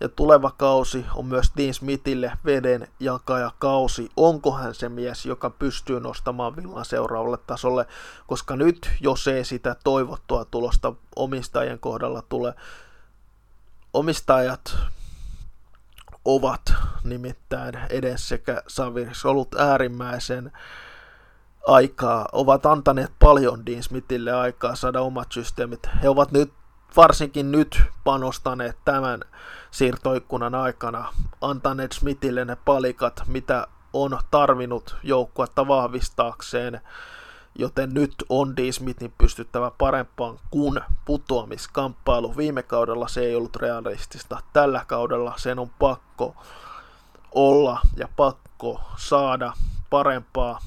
Speaker 2: Ja tuleva kausi on myös Dean Smithille veden jakaja kausi. Onko hän se mies, joka pystyy nostamaan villan seuraavalle tasolle, koska nyt, jos ei sitä toivottua tulosta omistajien kohdalla tule, omistajat ovat nimittäin edes sekä Saviris ollut äärimmäisen aikaa, ovat antaneet paljon Dean Smithille aikaa saada omat systeemit. He ovat nyt, varsinkin nyt panostaneet tämän siirtoikkunan aikana, antaneet Smithille ne palikat, mitä on tarvinnut joukkuetta vahvistaakseen, joten nyt on Dean Smithin pystyttävä parempaan kuin putoamiskamppailu. Viime kaudella se ei ollut realistista. Tällä kaudella sen on pakko olla ja pakko saada parempaa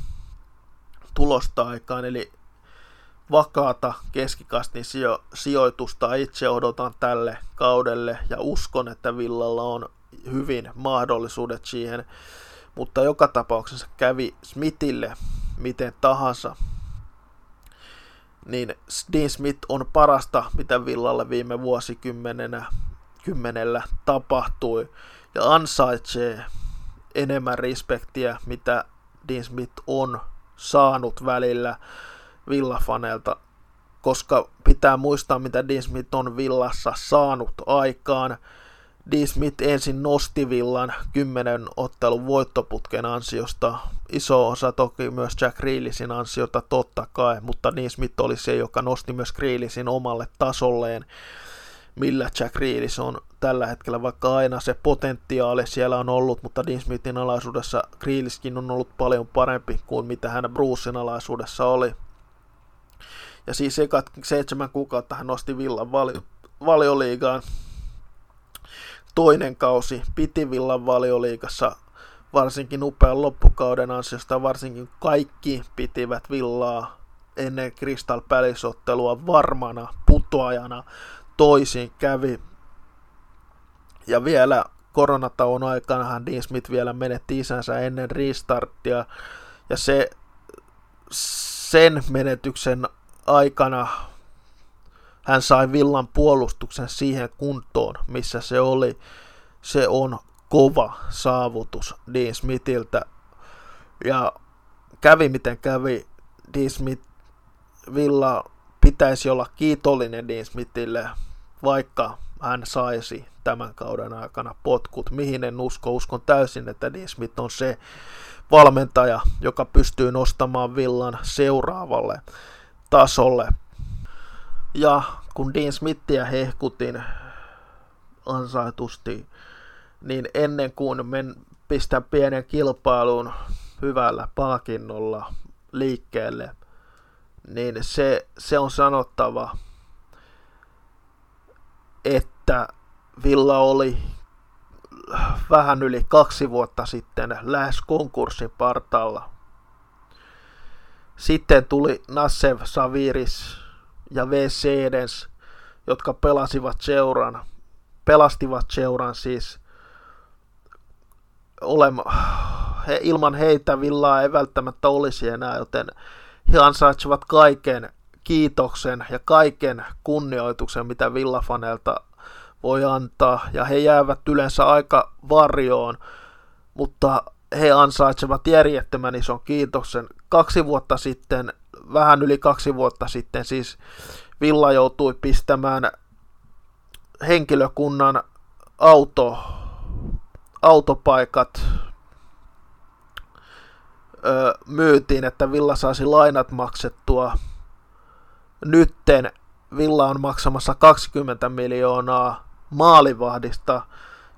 Speaker 2: tulosta aikaan, eli vakaata keskikastin sijo- sijoitusta itse odotan tälle kaudelle. Ja uskon, että Villalla on hyvin mahdollisuudet siihen, mutta joka tapauksessa kävi Smithille miten tahansa, niin Dean Smith on parasta, mitä Villalle viime vuosikymmenenä kymmenellä tapahtui. Ja ansaitsee enemmän respektiä, mitä Dean Smith on saanut välillä villafaneilta, koska pitää muistaa, mitä Dean Smith on villassa saanut aikaan. Dean Smith ensin nosti villan kymmenen ottelun voittoputken ansiosta. Iso osa toki myös Jack Reelisin ansiota totta kai, mutta Dean Smith oli se, joka nosti myös Reelisin omalle tasolleen millä Jack Reelis on tällä hetkellä, vaikka aina se potentiaali siellä on ollut, mutta Dean Smithin alaisuudessa Grealiskin on ollut paljon parempi kuin mitä hän Brucein alaisuudessa oli. Ja siis ekat seitsemän kuukautta hän nosti Villan valio, valioliigaan. Toinen kausi piti Villan valioliigassa varsinkin upean loppukauden ansiosta, varsinkin kaikki pitivät Villaa ennen Crystal Palace-ottelua varmana putoajana toisin kävi. Ja vielä koronatauon aikanahan Dean Smith vielä menetti isänsä ennen restarttia. Ja se, sen menetyksen aikana hän sai villan puolustuksen siihen kuntoon, missä se oli. Se on kova saavutus Dean Smithiltä. Ja kävi miten kävi, Dean Smith Villa pitäisi olla kiitollinen Dean Smithille, vaikka hän saisi tämän kauden aikana potkut. Mihin en usko, uskon täysin, että Dean Smith on se valmentaja, joka pystyy nostamaan villan seuraavalle tasolle. Ja kun Dean Smithia hehkutin ansaitusti, niin ennen kuin men pistää pienen kilpailun hyvällä palkinnolla liikkeelle, niin se, se on sanottava, että Villa oli vähän yli kaksi vuotta sitten lähes konkurssin partalla. Sitten tuli Nassev Saviris ja V. Sedens, jotka pelasivat seuran, pelastivat seuran siis olema, he, ilman heitä Villaa ei välttämättä olisi enää, joten he ansaitsevat kaiken kiitoksen ja kaiken kunnioituksen, mitä villafaneilta voi antaa, ja he jäävät yleensä aika varjoon, mutta he ansaitsevat järjettömän ison kiitoksen. Kaksi vuotta sitten, vähän yli kaksi vuotta sitten, siis Villa joutui pistämään henkilökunnan auto, autopaikat ö, myytiin, että Villa saisi lainat maksettua. Nytten Villa on maksamassa 20 miljoonaa maalivahdista,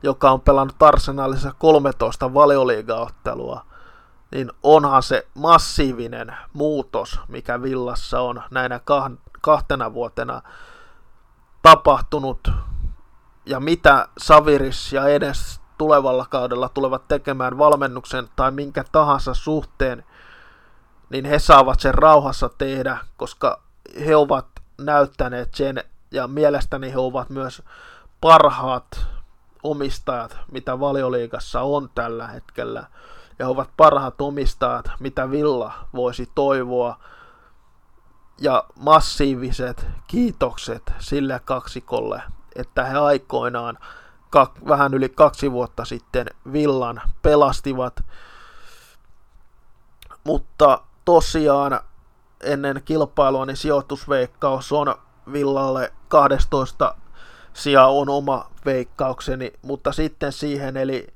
Speaker 2: joka on pelannut Arsenalissa 13 valioliigaottelua, niin onhan se massiivinen muutos, mikä Villassa on näinä kahtena vuotena tapahtunut. Ja mitä Saviris ja edes tulevalla kaudella tulevat tekemään valmennuksen tai minkä tahansa suhteen, niin he saavat sen rauhassa tehdä, koska he ovat näyttäneet sen, ja mielestäni he ovat myös parhaat omistajat, mitä valioliikassa on tällä hetkellä. Ja ovat parhaat omistajat, mitä Villa voisi toivoa. Ja massiiviset kiitokset sille kaksikolle, että he aikoinaan vähän yli kaksi vuotta sitten Villan pelastivat. Mutta tosiaan ennen kilpailua niin sijoitusveikkaus on Villalle 12 sija on oma veikkaukseni, mutta sitten siihen eli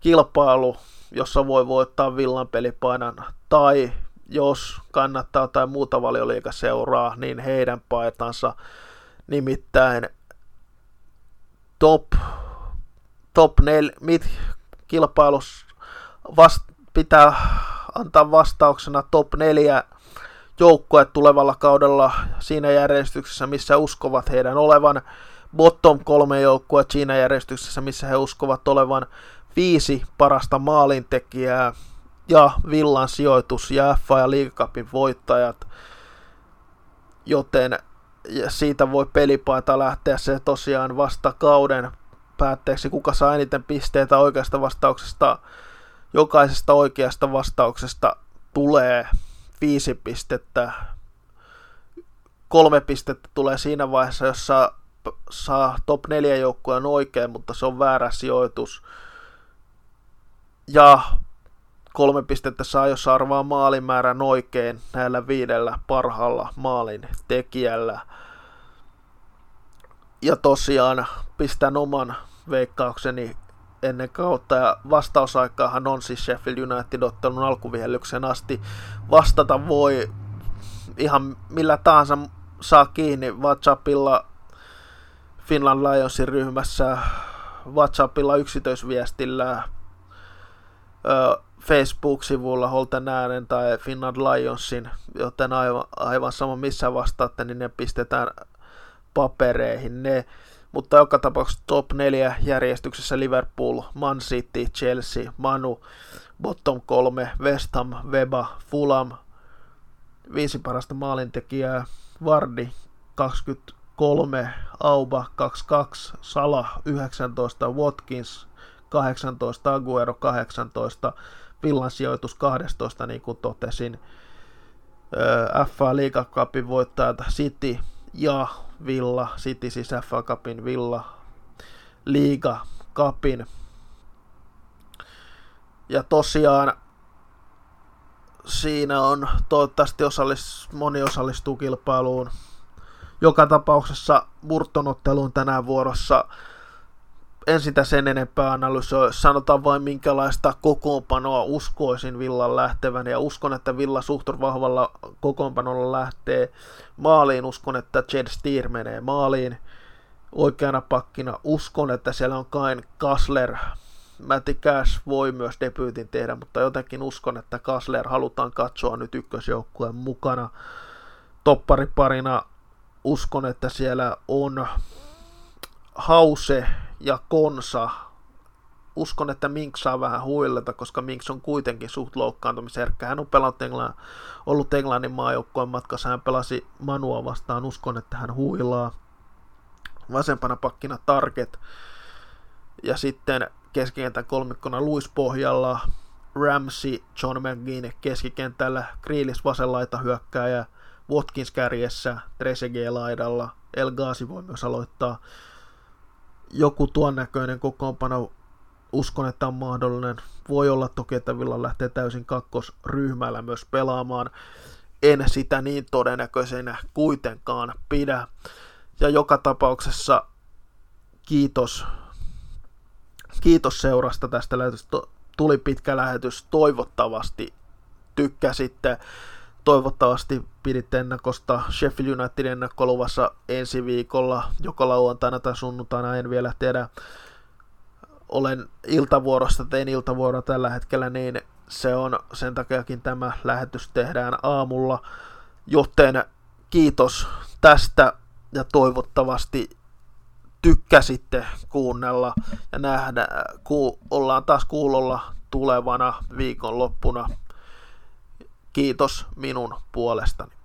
Speaker 2: kilpailu, jossa voi voittaa Villan pelipainan, tai jos kannattaa tai muuta valioliikaseuraa, niin heidän paitansa, nimittäin top, top 4, mit, kilpailus vast, pitää antaa vastauksena top 4 joukkue tulevalla kaudella siinä järjestyksessä, missä uskovat heidän olevan. Bottom kolme joukkue siinä järjestyksessä, missä he uskovat olevan viisi parasta maalintekijää ja Villan sijoitus ja FA ja Liigacupin voittajat. Joten siitä voi pelipaita lähteä se tosiaan vasta kauden päätteeksi, kuka saa eniten pisteitä oikeasta vastauksesta. Jokaisesta oikeasta vastauksesta tulee viisi pistettä. Kolme pistettä tulee siinä vaiheessa, jossa saa top 4 joukkueen oikein, mutta se on väärä sijoitus. Ja kolme pistettä saa, jos arvaa maalimäärän oikein näillä viidellä parhaalla maalin tekijällä. Ja tosiaan pistän oman veikkaukseni ennen kautta ja vastausaikaahan on siis Sheffield United ottanut alkuvihellyksen asti. Vastata voi ihan millä tahansa saa kiinni WhatsAppilla Finland Lionsin ryhmässä, WhatsAppilla yksityisviestillä, Facebook-sivulla Holten äänen tai Finland Lionsin, joten aivan, aivan sama missä vastaatte, niin ne pistetään papereihin. Ne mutta joka tapauksessa top 4 järjestyksessä Liverpool, Man City, Chelsea, Manu, bottom 3, West Ham, Weba, Fulham, viisi parasta maalintekijää, Vardi 23, Auba 22, Sala 19, Watkins 18, Aguero 18, Villan sijoitus 12, niin kuin totesin. FA Liiga Cupin voittajat City ja Villa, City siis FA Cupin Villa, Liiga Cupin. Ja tosiaan siinä on toivottavasti osallis, moni osallistuu kilpailuun. Joka tapauksessa Burtonotteluun tänään vuorossa en sitä sen enempää analysoi. Sanotaan vain minkälaista kokoonpanoa uskoisin Villan lähtevän ja uskon, että Villa suhtur vahvalla kokoonpanolla lähtee maaliin. Uskon, että Jed Steer menee maaliin oikeana pakkina. Uskon, että siellä on Kain Kasler. Matti Cash voi myös debyytin tehdä, mutta jotenkin uskon, että Kasler halutaan katsoa nyt ykkösjoukkueen mukana. Toppariparina uskon, että siellä on Hause ja Konsa. Uskon, että Mink saa vähän huilleta, koska Minks on kuitenkin suht loukkaantumisherkkä. Hän on pelannut Englann, ollut Englannin maajoukkojen matkassa. Hän pelasi Manua vastaan. Uskon, että hän huilaa. Vasempana pakkina Target. Ja sitten keskikentän kolmikkona Luis pohjalla. Ramsey, John McGinn keskikentällä, Kriilis vasenlaita hyökkääjä, Watkins kärjessä, Trezeguet laidalla, El Ghazi voi myös aloittaa joku tuon näköinen kokoonpano uskon, että on mahdollinen. Voi olla toki, että Villa lähtee täysin kakkosryhmällä myös pelaamaan. En sitä niin todennäköisenä kuitenkaan pidä. Ja joka tapauksessa kiitos, kiitos seurasta tästä lähetystä. Tuli pitkä lähetys, toivottavasti tykkäsitte. Toivottavasti piditte ennakosta Sheffield Unitedin ennakkoluvassa ensi viikolla, joko lauantaina tai sunnuntaina, en vielä tiedä. Olen iltavuorosta, tein iltavuoroa tällä hetkellä, niin se on sen takiakin tämä lähetys tehdään aamulla. Joten kiitos tästä ja toivottavasti tykkäsitte kuunnella ja nähdä, ku, ollaan taas kuulolla tulevana viikonloppuna Kiitos minun puolestani.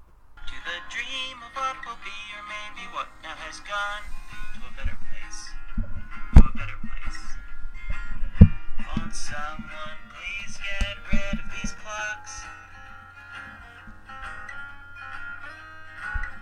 Speaker 2: some